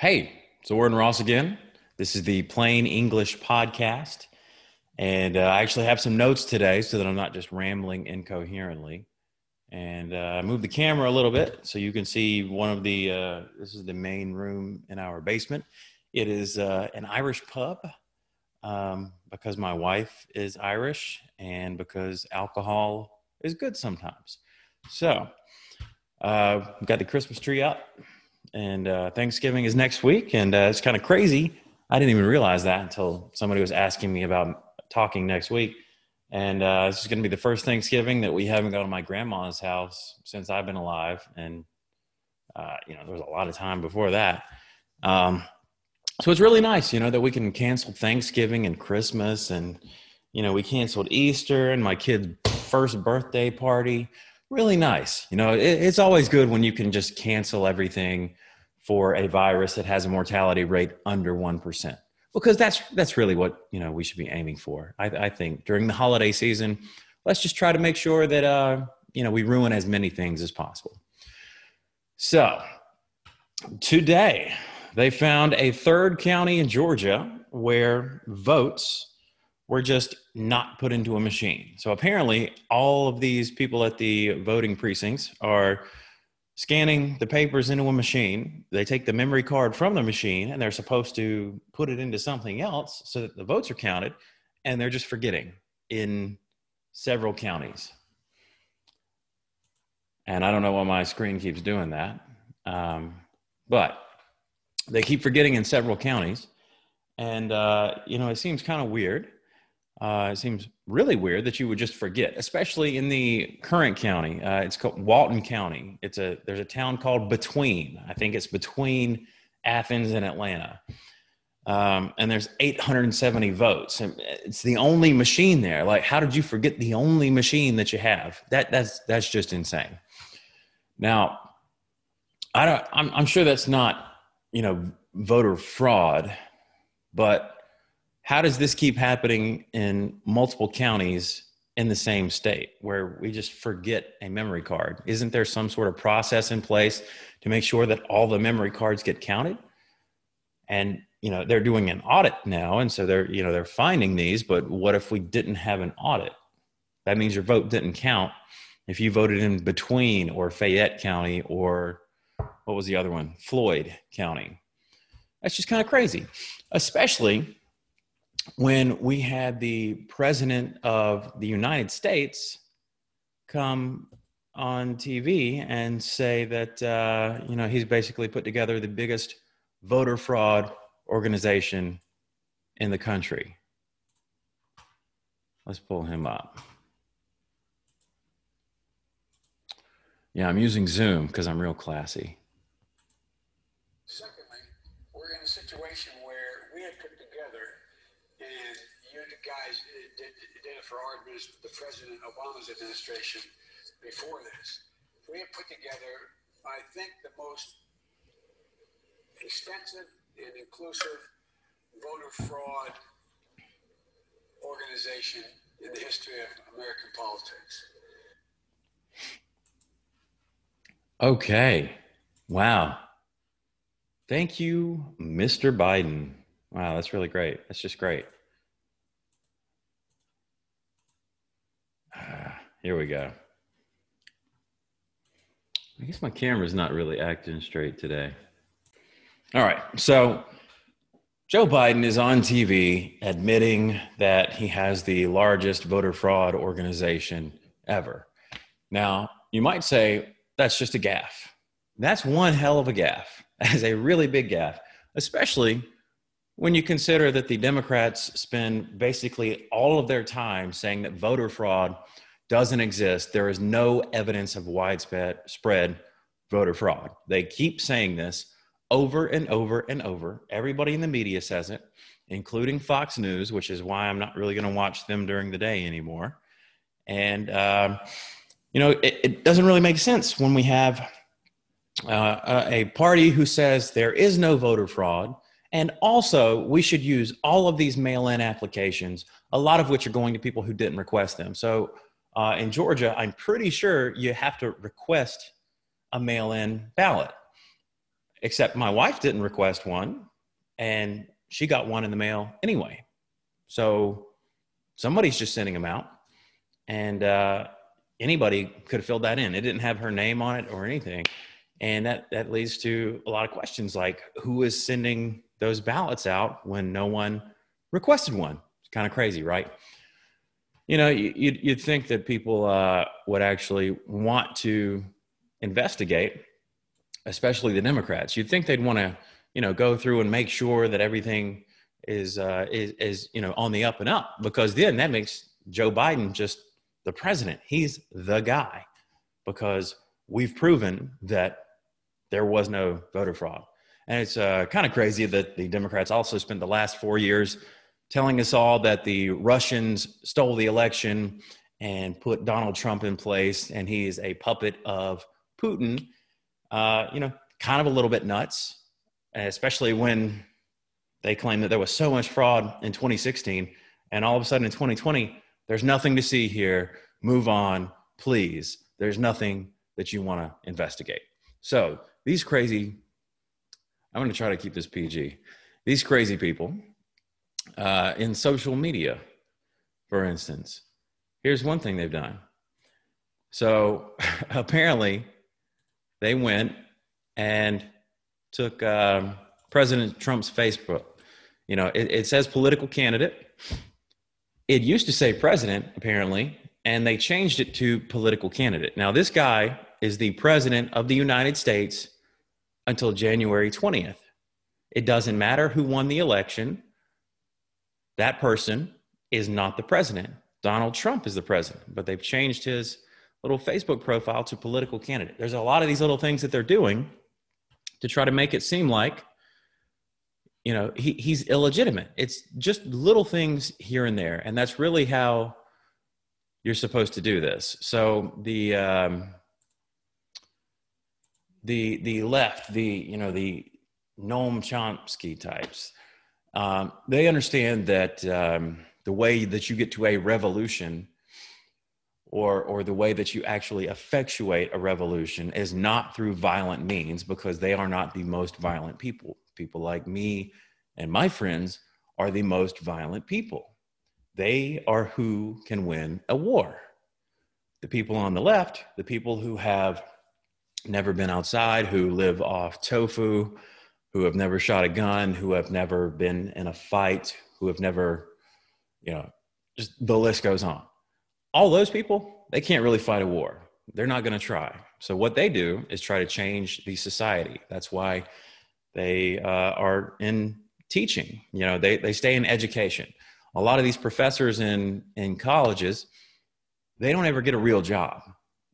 Hey, it's Warden Ross again. This is the Plain English Podcast. And uh, I actually have some notes today so that I'm not just rambling incoherently. And uh, I moved the camera a little bit so you can see one of the, uh, this is the main room in our basement. It is uh, an Irish pub um, because my wife is Irish and because alcohol is good sometimes. So, uh, we've got the Christmas tree up and uh, Thanksgiving is next week, and uh, it's kind of crazy. I didn't even realize that until somebody was asking me about talking next week. And uh, this is going to be the first Thanksgiving that we haven't gone to my grandma's house since I've been alive, and uh, you know there was a lot of time before that. Um, so it's really nice, you know, that we can cancel Thanksgiving and Christmas, and you know we canceled Easter and my kid's first birthday party really nice. You know, it, it's always good when you can just cancel everything for a virus that has a mortality rate under 1% because that's that's really what you know we should be aiming for i, I think during the holiday season let's just try to make sure that uh, you know we ruin as many things as possible so today they found a third county in georgia where votes were just not put into a machine. So apparently, all of these people at the voting precincts are scanning the papers into a machine. They take the memory card from the machine and they're supposed to put it into something else so that the votes are counted, and they're just forgetting in several counties. And I don't know why my screen keeps doing that. Um, but they keep forgetting in several counties. And, uh, you know, it seems kind of weird uh, it seems really weird that you would just forget, especially in the current county. Uh, it's called Walton County. It's a there's a town called Between. I think it's between Athens and Atlanta. Um, and there's 870 votes. It's the only machine there. Like, how did you forget the only machine that you have? That that's that's just insane. Now, I don't. I'm, I'm sure that's not you know voter fraud, but how does this keep happening in multiple counties in the same state where we just forget a memory card? Isn't there some sort of process in place to make sure that all the memory cards get counted? And you know they're doing an audit now, and so they're you know they're finding these. But what if we didn't have an audit? That means your vote didn't count if you voted in between or Fayette County or what was the other one? Floyd County. That's just kind of crazy, especially when we had the president of the United States come on TV and say that uh, you know he's basically put together the biggest voter fraud organization in the country. Let's pull him up. Yeah, I'm using Zoom because I'm real classy. Secondly, we're in a situation where we have put together and you guys did, did it for our the President Obama's administration before this. We have put together, I think, the most extensive and inclusive voter fraud organization in the history of American politics. Okay. Wow. Thank you, Mr. Biden. Wow, that's really great. That's just great. Uh, here we go. I guess my camera's not really acting straight today. All right. So Joe Biden is on TV admitting that he has the largest voter fraud organization ever. Now, you might say that's just a gaffe. That's one hell of a gaffe. That is a really big gaffe, especially when you consider that the Democrats spend basically all of their time saying that voter fraud doesn't exist, there is no evidence of widespread spread voter fraud. They keep saying this over and over and over. Everybody in the media says it, including Fox News, which is why I'm not really going to watch them during the day anymore. And, um, you know, it, it, doesn't really make sense when we have uh, a party who says there is no voter fraud and also, we should use all of these mail in applications, a lot of which are going to people who didn't request them. So uh, in Georgia, I'm pretty sure you have to request a mail in ballot. except my wife didn't request one and she got one in the mail anyway. So somebody's just sending them out. And uh, anybody could have filled that in. It didn't have her name on it or anything. And that, that leads to a lot of questions like who is sending those ballots out when no one requested one? It's kind of crazy, right? You know, you'd, you'd think that people uh, would actually want to investigate, especially the Democrats. You'd think they'd want to, you know, go through and make sure that everything is, uh, is, is, you know, on the up and up because then that makes Joe Biden just the president. He's the guy because we've proven that there was no voter fraud. And it's uh, kind of crazy that the Democrats also spent the last four years telling us all that the Russians stole the election and put Donald Trump in place, and he is a puppet of Putin. Uh, you know, kind of a little bit nuts, especially when they claim that there was so much fraud in 2016, and all of a sudden in 2020, there's nothing to see here. Move on, please. There's nothing that you want to investigate. So these crazy, I'm going to try to keep this PG. These crazy people uh, in social media, for instance, here's one thing they've done. So apparently, they went and took um, President Trump's Facebook. You know, it, it says political candidate. It used to say president, apparently, and they changed it to political candidate. Now, this guy is the president of the United States until January 20th. It doesn't matter who won the election, that person is not the president. Donald Trump is the president, but they've changed his little Facebook profile to political candidate. There's a lot of these little things that they're doing to try to make it seem like you know he, he's illegitimate it's just little things here and there and that's really how you're supposed to do this so the um, the the left, the you know the Noam Chomsky types, um, they understand that um, the way that you get to a revolution, or or the way that you actually effectuate a revolution, is not through violent means, because they are not the most violent people. People like me and my friends are the most violent people. They are who can win a war. The people on the left, the people who have never been outside, who live off tofu, who have never shot a gun, who have never been in a fight, who have never, you know, just the list goes on. All those people, they can't really fight a war. They're not going to try. So what they do is try to change the society. That's why they uh, are in teaching. You know, they they stay in education. A lot of these professors in in colleges, they don't ever get a real job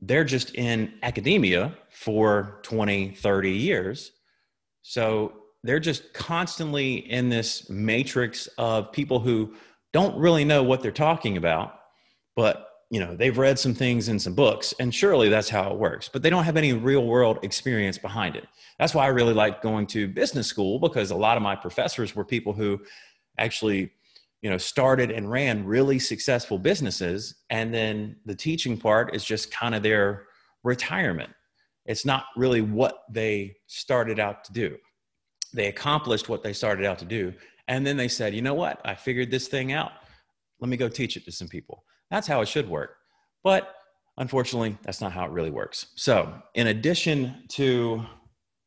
they're just in academia for 20, 30 years. So they're just constantly in this matrix of people who don't really know what they're talking about, but you know, they've read some things in some books and surely that's how it works, but they don't have any real world experience behind it. That's why I really like going to business school because a lot of my professors were people who actually you know started and ran really successful businesses and then the teaching part is just kind of their retirement it's not really what they started out to do. They accomplished what they started out to do and then they said you know what? I figured this thing out. Let me go teach it to some people. That's how it should work. But unfortunately that's not how it really works. So in addition to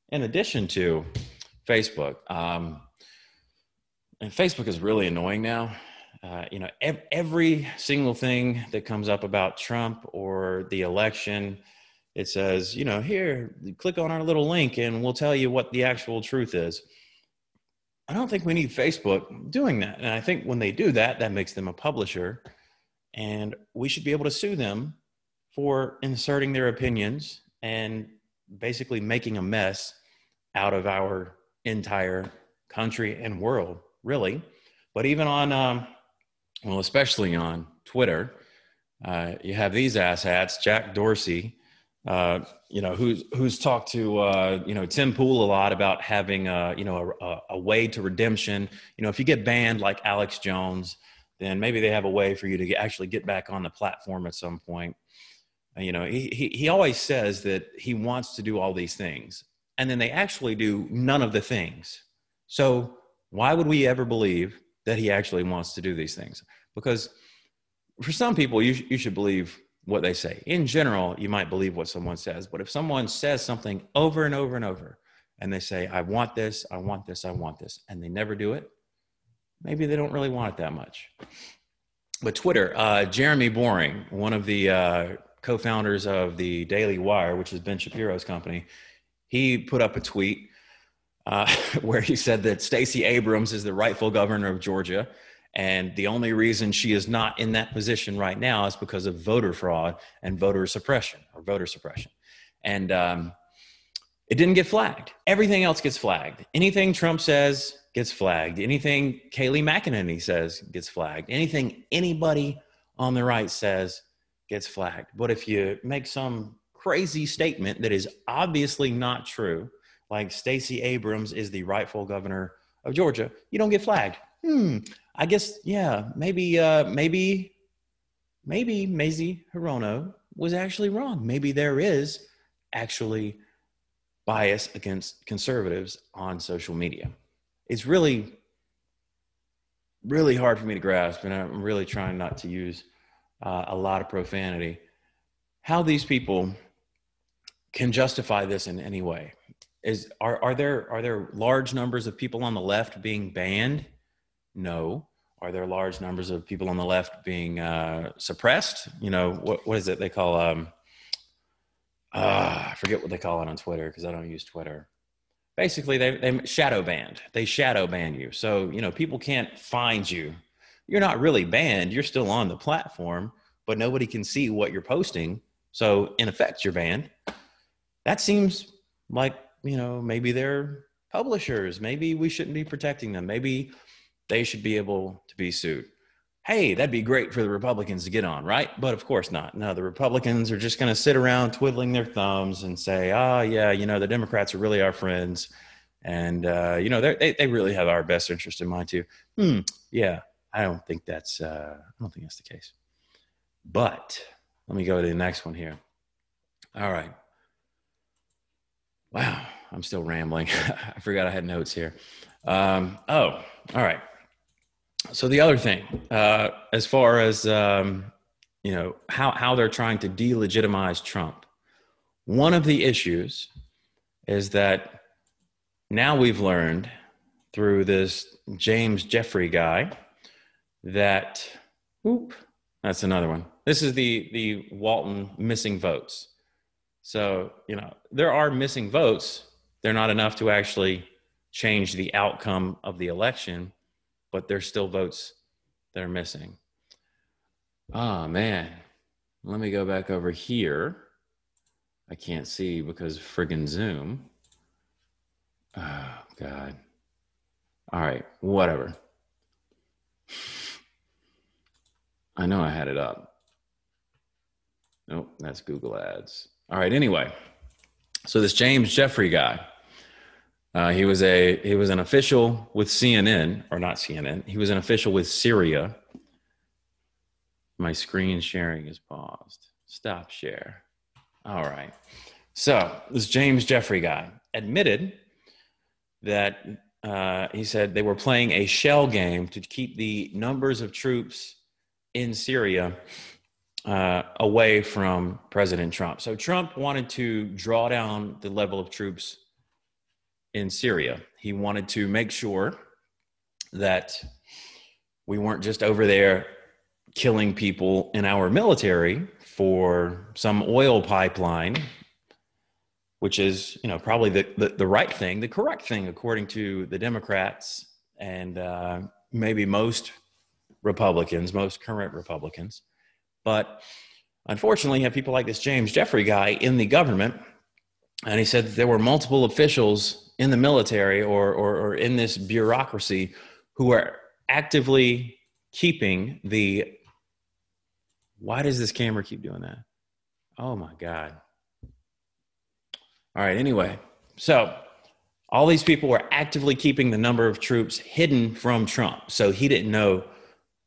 in addition to facebook um, and Facebook is really annoying now. Uh, you know, ev- every single thing that comes up about Trump or the election, it says, you know, here, click on our little link and we'll tell you what the actual truth is. I don't think we need Facebook doing that. And I think when they do that, that makes them a publisher. And we should be able to sue them for inserting their opinions and basically making a mess out of our entire country and world really. But even on, um, well, especially on Twitter, uh, you have these asshats, Jack Dorsey, uh, you know, who's who's talked to uh, you know Tim Pool a lot about having a, you know a, a, way to redemption. You know, if you get banned like Alex Jones, then maybe they have a way for you to get, actually get back on the platform at some point. You know, he, he he always says that he wants to do all these things, and then they actually do none of the things. So why would we ever believe that he actually wants to do these things? Because for some people, you, you should believe what they say. In general, you might believe what someone says, but if someone says something over and over and over, and they say, I want this, I want this, I want this, and they never do it, maybe they don't really want it that much. But Twitter, uh, Jeremy Boring, one of the uh, co founders of the Daily Wire, which is Ben Shapiro's company, he put up a tweet uh, where he said that Stacey Abrams is the rightful governor of Georgia. And the only reason she is not in that position right now is because of voter fraud and voter suppression or voter suppression. And um, it didn't get flagged. Everything else gets flagged. Anything Trump says gets flagged. Anything Kayleigh McEnany says gets flagged. Anything anybody on the right says gets flagged. But if you make some crazy statement that is obviously not true, like Stacey Abrams is the rightful governor of Georgia, you don't get flagged. Hmm. I guess yeah. Maybe uh, maybe maybe Mazie Hirono was actually wrong. Maybe there is actually bias against conservatives on social media. It's really really hard for me to grasp, and I'm really trying not to use uh, a lot of profanity. How these people can justify this in any way is are are there are there large numbers of people on the left being banned no. Are there large numbers of people on the left being uh, suppressed? You know what, what is it they call um uh, i forget what they call it on twitter because i don't use twitter. Basically they, they shadow banned. They shadow ban you. So you know people can't find you. You're not really banned. You're still on the platform but nobody can see what you're posting. So in effect you're banned. That seems like you know maybe they're publishers. Maybe we shouldn't be protecting them. Maybe they should be able to be sued. Hey that'd be great for the republicans to get on right? But of course not. No the republicans are just going to sit around twiddling their thumbs and say oh yeah you know the democrats are really our friends. And uh, you know they they really have our best interest in mind too. Hmm yeah i don't think that's uh, i don't think that's the case. But let me go to the next one here. All right. Wow, I'm still rambling. I forgot I had notes here. Um, oh, all right. So the other thing, uh, as far as um, you know, how how they're trying to delegitimize Trump, one of the issues is that now we've learned through this James Jeffrey guy that, whoop, that's another one. This is the the Walton missing votes. So, you know, there are missing votes. They're not enough to actually change the outcome of the election, but there's still votes that are missing. Oh, man. Let me go back over here. I can't see because friggin' Zoom. Oh, God. All right, whatever. I know I had it up. Nope, that's Google Ads. All right. Anyway, so this James Jeffrey guy, uh, he was a he was an official with CNN or not CNN. He was an official with Syria. My screen sharing is paused. Stop share. All right. So this James Jeffrey guy admitted that uh, he said they were playing a shell game to keep the numbers of troops in Syria uh, away from President Trump. So Trump wanted to draw down the level of troops in Syria. He wanted to make sure that we weren't just over there killing people in our military for some oil pipeline which is you know probably the, the, the, right thing the correct thing according to the democrats and uh, maybe most republicans most current republicans but unfortunately, you have people like this James Jeffrey guy in the government. And he said that there were multiple officials in the military or, or, or in this bureaucracy who are actively keeping the. Why does this camera keep doing that? Oh my God. All right, anyway, so all these people were actively keeping the number of troops hidden from Trump. So he didn't know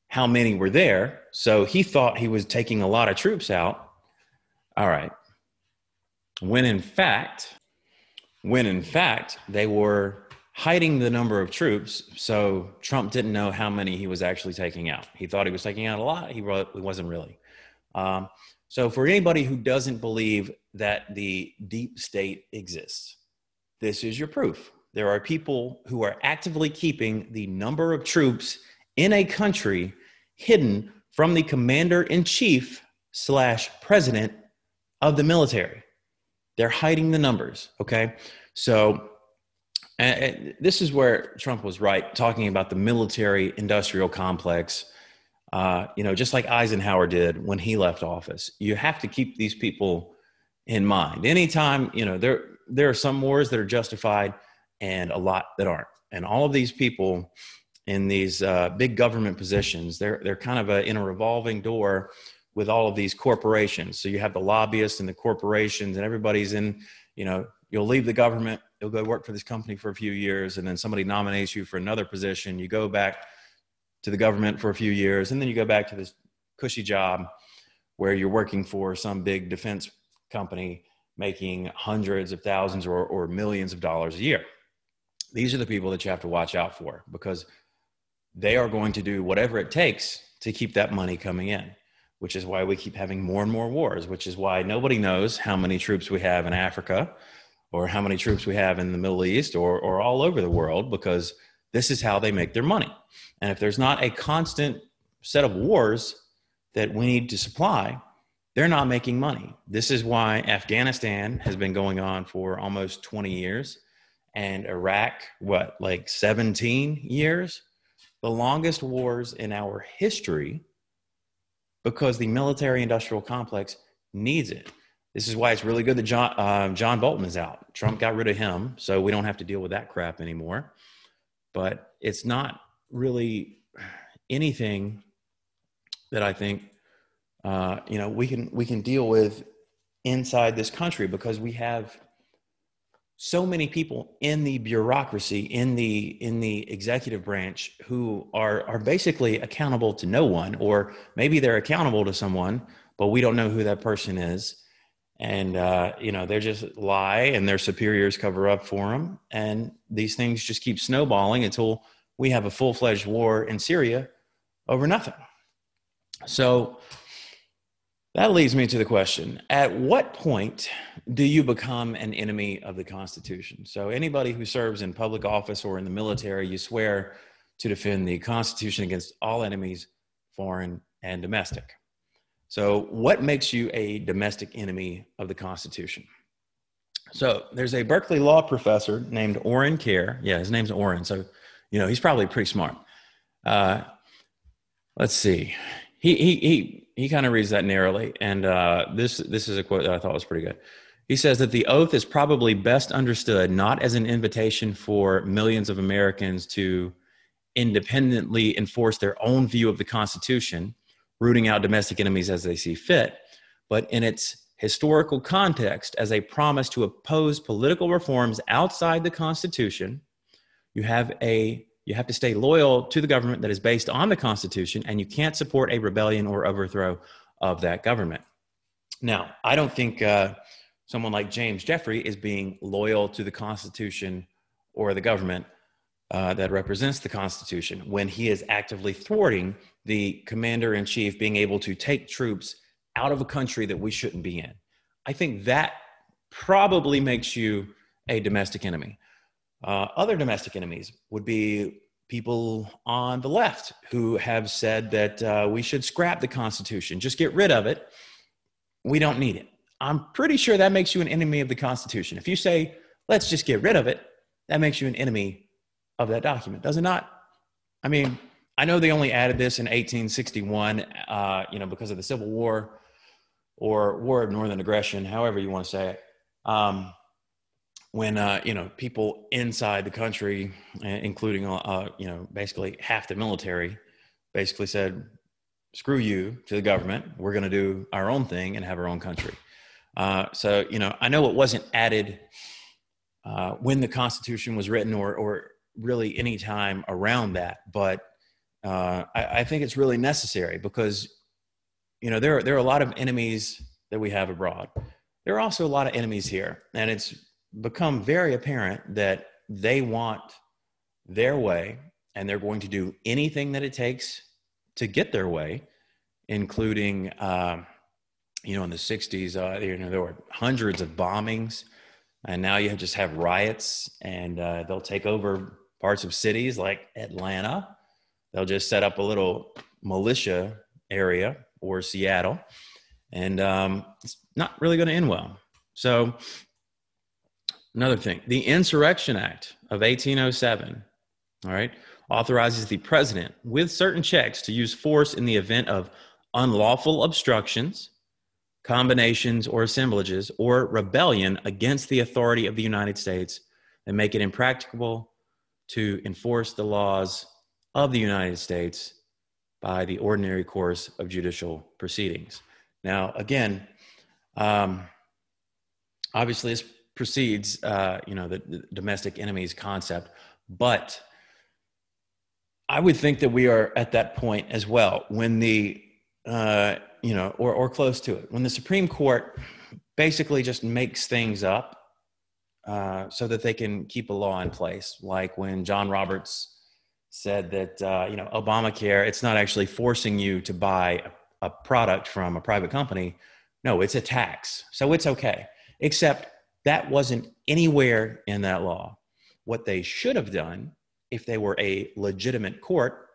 how many were there. So he thought he was taking a lot of troops out. All right. When in fact, when in fact they were hiding the number of troops. So Trump didn't know how many he was actually taking out. He thought he was taking out a lot. He wasn't really. Um, so for anybody who doesn't believe that the deep state exists, this is your proof. There are people who are actively keeping the number of troops in a country hidden from the commander in chief slash president of the military. They're hiding the numbers. Okay. So and this is where Trump was right, talking about the military industrial complex. Uh, you know, just like Eisenhower did when he left office, you have to keep these people in mind. Anytime, you know, there there are some wars that are justified and a lot that aren't. And all of these people in these uh, big government positions, they're they're kind of a, in a revolving door with all of these corporations. So you have the lobbyists and the corporations, and everybody's in. You know, you'll leave the government, you'll go work for this company for a few years, and then somebody nominates you for another position. You go back to the government for a few years, and then you go back to this cushy job where you're working for some big defense company making hundreds of thousands or, or millions of dollars a year. These are the people that you have to watch out for because they are going to do whatever it takes to keep that money coming in, which is why we keep having more and more wars, which is why nobody knows how many troops we have in Africa or how many troops we have in the Middle East or, or all over the world because this is how they make their money. And if there's not a constant set of wars that we need to supply, they're not making money. This is why Afghanistan has been going on for almost 20 years and Iraq, what, like 17 years? The longest wars in our history because the military industrial complex needs it. This is why it's really good that John, uh, John Bolton is out. Trump got rid of him, so we don't have to deal with that crap anymore. But it's not really anything that I think uh, you know we can we can deal with inside this country because we have so many people in the bureaucracy in the in the executive branch who are are basically accountable to no one or maybe they're accountable to someone but we don't know who that person is. And uh, you know they just lie and their superiors cover up for them and these things just keep snowballing until we have a full-fledged war in syria over nothing. So that leads me to the question at what point do you become an enemy of the constitution so anybody who serves in public office or in the military you swear to defend the constitution against all enemies foreign and domestic so, what makes you a domestic enemy of the Constitution? So, there's a Berkeley law professor named Orin Kerr. Yeah, his name's Orin. So, you know, he's probably pretty smart. Uh, let's see. He he he he kind of reads that narrowly, and uh, this this is a quote that I thought was pretty good. He says that the oath is probably best understood not as an invitation for millions of Americans to independently enforce their own view of the Constitution, rooting out domestic enemies as they see fit, but in its historical context as a promise to oppose political reforms outside the Constitution, you have a you have to stay loyal to the government that is based on the Constitution, and you can't support a rebellion or overthrow of that government. Now, I don't think uh, someone like James Jeffrey is being loyal to the Constitution or the government uh, that represents the Constitution when he is actively thwarting the commander in chief being able to take troops out of a country that we shouldn't be in. I think that probably makes you a domestic enemy. Uh, other domestic enemies would be people on the left who have said that uh, we should scrap the Constitution, just get rid of it. We don't need it. I'm pretty sure that makes you an enemy of the Constitution. If you say, let's just get rid of it, that makes you an enemy of that document, does it not? I mean, I know they only added this in 1861, uh, you know, because of the Civil War or War of Northern Aggression, however you want to say it. Um, when uh, you know people inside the country, including uh, you know basically half the military, basically said, "Screw you" to the government. We're going to do our own thing and have our own country. Uh, so you know, I know it wasn't added uh, when the Constitution was written, or or really any time around that, but uh, I, I, think it's really necessary because you know there are, there are a lot of enemies that we have abroad. There are also a lot of enemies here, and it's become very apparent that they want their way and they're going to do anything that it takes to get their way, including, uh, you know, in the 60s, uh, you know, there were hundreds of bombings, and now you just have riots, and uh, they'll take over parts of cities like Atlanta. They'll just set up a little militia area or Seattle, and um, it's not really going to end well. So, another thing the Insurrection Act of 1807, all right, authorizes the president with certain checks to use force in the event of unlawful obstructions, combinations or assemblages, or rebellion against the authority of the United States that make it impracticable to enforce the laws of the United States by the ordinary course of judicial proceedings. Now, again, um, obviously, this precedes, uh, you know, the, the domestic enemies concept, but I would think that we are at that point as well when the, uh, you know, or, or close to it, when the Supreme Court basically just makes things up uh, so that they can keep a law in place. Like when John Roberts said that, uh, you know, Obamacare, it's not actually forcing you to buy a, a product from a private company. No, it's a tax. So it's okay. Except that wasn't anywhere in that law. What they should have done if they were a legitimate court,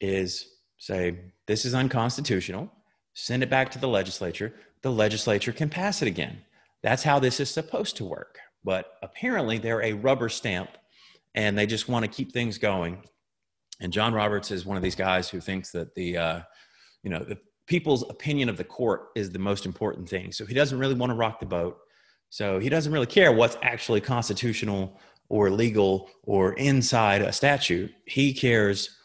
is say, this is unconstitutional, send it back to the legislature. The legislature can pass it again. That's how this is supposed to work. But apparently, they're a rubber stamp and they just want to keep things going. And John Roberts is one of these guys who thinks that the, uh, you know, the people's opinion of the court is the most important thing. So he doesn't really want to rock the boat. So he doesn't really care what's actually constitutional or legal or inside a statute. He cares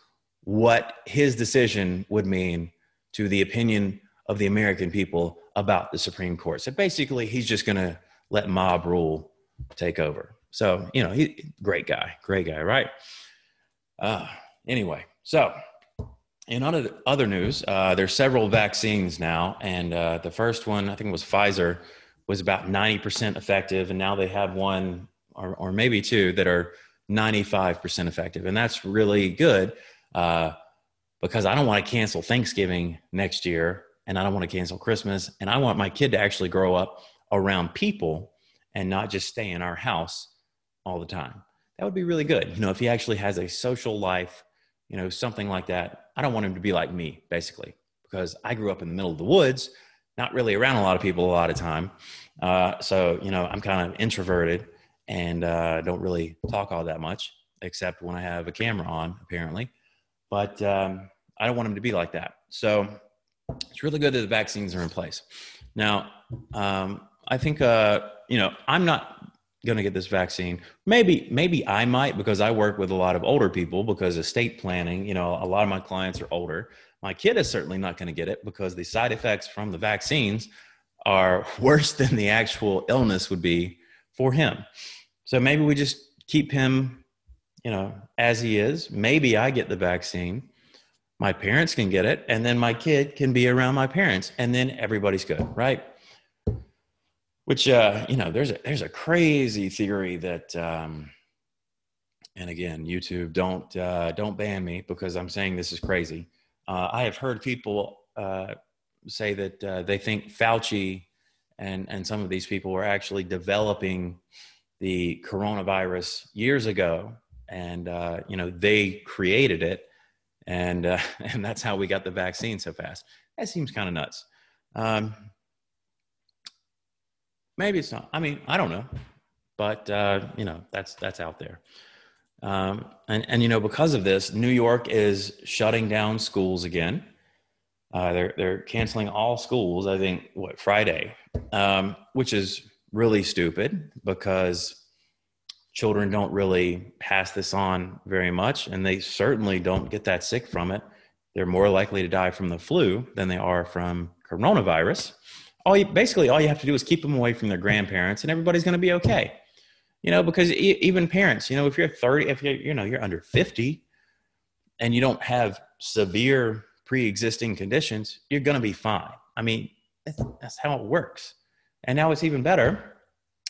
what his decision would mean to the opinion of the American people about the Supreme Court. So basically, he's just going to let mob rule take over. So, you know, he great guy, great guy, right? Uh, anyway, so in other, other news, uh, there's several vaccines now, and uh, the first one, I think it was Pfizer, was about 90% effective, and now they have one or, or maybe two that are 95% effective. And that's really good uh, because I don't want to cancel Thanksgiving next year and I don't want to cancel Christmas. And I want my kid to actually grow up around people and not just stay in our house all the time. That would be really good. You know, if he actually has a social life, you know, something like that. I don't want him to be like me, basically, because I grew up in the middle of the woods, not really around a lot of people a lot of time. Uh, so, you know, I'm kind of introverted and uh, don't really talk all that much, except when I have a camera on, apparently. But um, I don't want them to be like that. So it's really good that the vaccines are in place. Now, um, I think uh, you know I'm not going to get this vaccine. Maybe maybe I might because I work with a lot of older people because estate planning. You know, a lot of my clients are older. My kid is certainly not going to get it because the side effects from the vaccines are worse than the actual illness would be for him. So maybe we just keep him, you know, as he is. Maybe I get the vaccine. My parents can get it, and then my kid can be around my parents, and then everybody's good, right? Which, uh, you know, there's a there's a crazy theory that, um, and again, YouTube, don't uh, don't ban me because I'm saying this is crazy. Uh, I have heard people uh, say that uh, they think Fauci and and some of these people were actually developing the coronavirus years ago, and uh, you know they created it, and uh, and that's how we got the vaccine so fast. That seems kind of nuts. Um, maybe it's not. I mean, I don't know, but uh, you know that's that's out there. Um, and and you know because of this, New York is shutting down schools again. Uh, they're they're canceling all schools. I think what Friday, um, which is really stupid because children don't really pass this on very much and they certainly don't get that sick from it they're more likely to die from the flu than they are from coronavirus all you, basically all you have to do is keep them away from their grandparents and everybody's going to be okay you know because e- even parents you know if you're 30 if you're you know you're under 50 and you don't have severe pre-existing conditions you're going to be fine i mean that's, that's how it works and now it's even better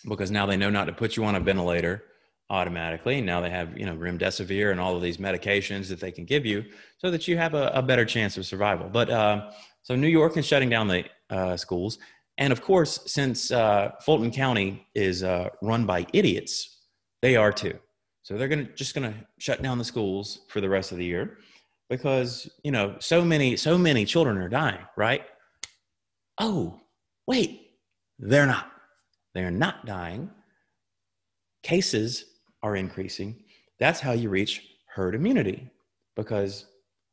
because now they know not to put you on a ventilator automatically. And now they have, you know, remdesivir and all of these medications that they can give you so that you have a, a better chance of survival. But uh, so New York is shutting down the uh, schools. And of course, since uh, Fulton County is uh, run by idiots, they are too. So they're gonna just gonna shut down the schools for the rest of the year because you know so many so many children are dying, right? Oh, wait, they're not. They're not dying. Cases are increasing. That's how you reach herd immunity because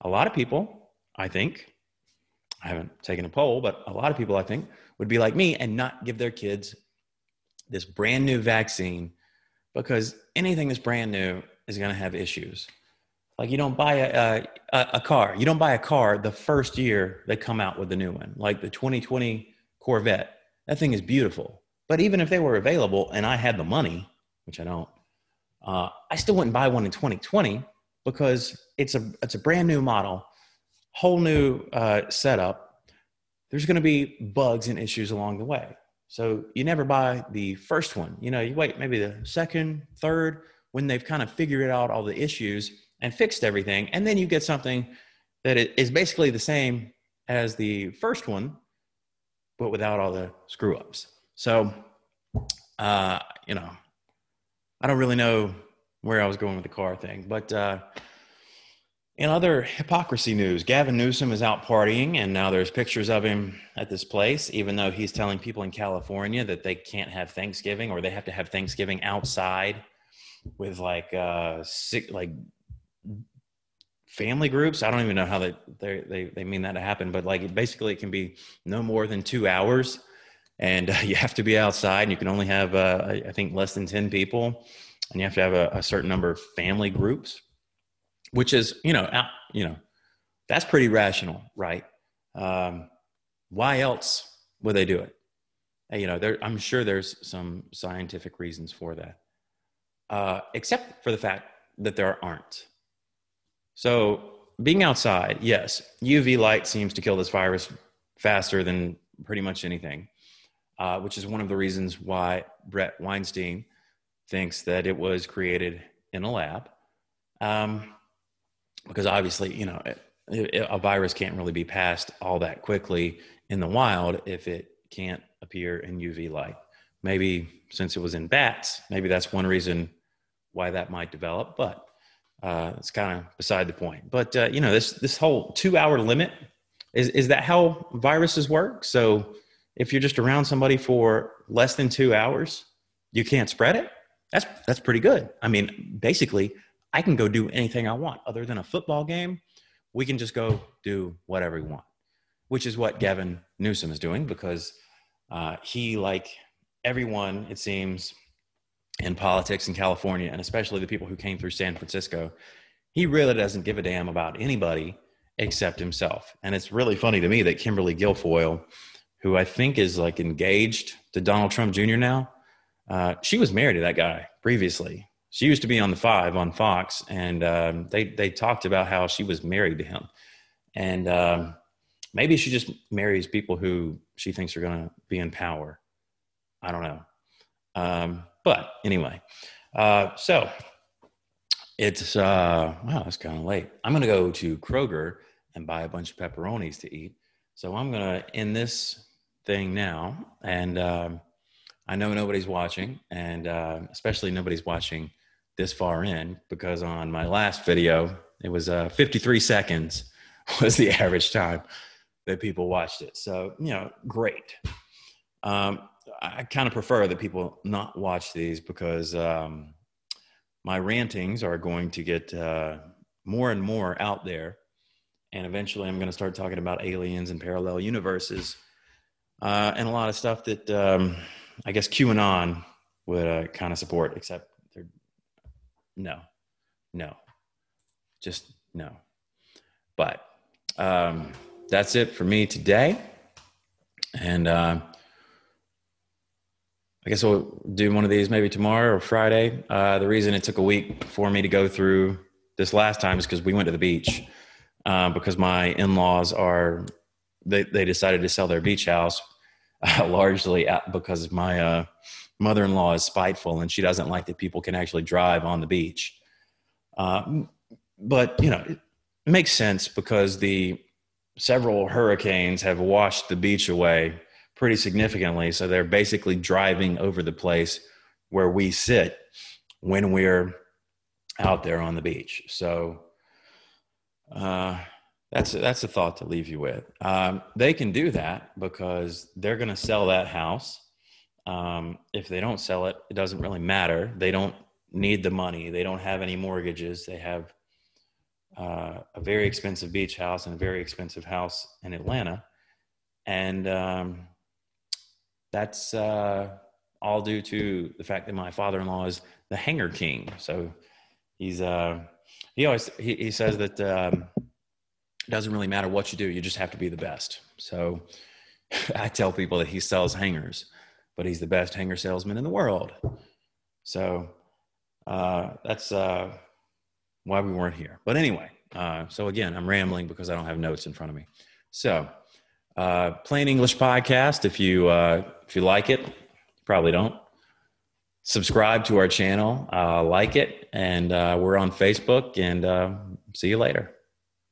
a lot of people, I think, I haven't taken a poll, but a lot of people, I think, would be like me and not give their kids this brand new vaccine because anything that's brand new is going to have issues. Like you don't buy a, a, a car, you don't buy a car the first year they come out with the new one, like the 2020 Corvette. That thing is beautiful. But even if they were available and I had the money, which I don't, uh, I still wouldn't buy one in 2020 because it's a it's a brand new model, whole new uh, setup. There's going to be bugs and issues along the way. So you never buy the first one. You know, you wait maybe the second, third, when they've kind of figured out all the issues and fixed everything, and then you get something that is basically the same as the first one, but without all the screw ups. So, uh, you know, I don't really know where I was going with the car thing, but uh, in other hypocrisy news, Gavin Newsom is out partying, and now there's pictures of him at this place, even though he's telling people in California that they can't have Thanksgiving or they have to have Thanksgiving outside with like uh, sick, like family groups. I don't even know how they they they mean that to happen, but like basically it can be no more than two hours and uh, you have to be outside and you can only have uh, i think less than 10 people and you have to have a, a certain number of family groups which is you know out, you know that's pretty rational right? Um, why else would they do it? You know there, i'm sure there's some scientific reasons for that uh, except for the fact that there aren't. So being outside yes uv light seems to kill this virus faster than pretty much anything uh, which is one of the reasons why Bret Weinstein thinks that it was created in a lab. Um, because obviously, you know, it, it, a virus can't really be passed all that quickly in the wild if it can't appear in UV light. Maybe since it was in bats, maybe that's one reason why that might develop, but uh, it's kind of beside the point. But uh, you know, this this whole two hour limit is is that how viruses work? So if you're just around somebody for less than two hours, you can't spread it. That's that's pretty good. I mean, basically, I can go do anything I want other than a football game. We can just go do whatever we want, which is what Gavin Newsom is doing because uh, he, like everyone, it seems, in politics in California, and especially the people who came through San Francisco, he really doesn't give a damn about anybody except himself. And it's really funny to me that Kimberly Guilfoyle who I think is like engaged to Donald Trump Jr. now. Uh, she was married to that guy previously. She used to be on the Five on Fox, and um, they they talked about how she was married to him, and um, maybe she just marries people who she thinks are going to be in power. I don't know, um, but anyway, uh, so it's uh, wow, it's kind of late. I'm going to go to Kroger and buy a bunch of pepperonis to eat. So I'm going to end this thing now, and um, I know nobody's watching, and uh, especially nobody's watching this far in because on my last video it was uh, 53 seconds was the average time that people watched it. So you know, great. Um, I kind of prefer that people not watch these because um, my rantings are going to get uh, more and more out there. And eventually, I'm going to start talking about aliens and parallel universes uh, and a lot of stuff that um, I guess QAnon would uh, kind of support, except no, no, just no. But um, that's it for me today. And uh, I guess we'll do one of these maybe tomorrow or Friday. Uh, the reason it took a week for me to go through this last time is because we went to the beach uh, because my in laws are, they, they decided to sell their beach house uh, largely because my uh, mother-in-law is spiteful and she doesn't like that people can actually drive on the beach. Uh, but you know, it makes sense because the several hurricanes have washed the beach away pretty significantly. So they're basically driving over the place where we sit when we're out there on the beach. So uh, that's that's a thought to leave you with. Um, they can do that because they're going to sell that house. Um, if they don't sell it, it doesn't really matter. They don't need the money. They don't have any mortgages. They have uh, a very expensive beach house and a very expensive house in Atlanta, and um, that's uh, all due to the fact that my father-in-law is the hanger king. So he's uh, he always he, he says that um, it doesn't really matter what you do; you just have to be the best. So I tell people that he sells hangers, but he's the best hanger salesman in the world. So uh, that's uh, why we weren't here. But anyway, uh, so again, I'm rambling because I don't have notes in front of me. So, uh, plain English podcast. If you uh, if you like it, probably don't. Subscribe to our channel, uh, like it, and uh, we're on Facebook. And uh, see you later.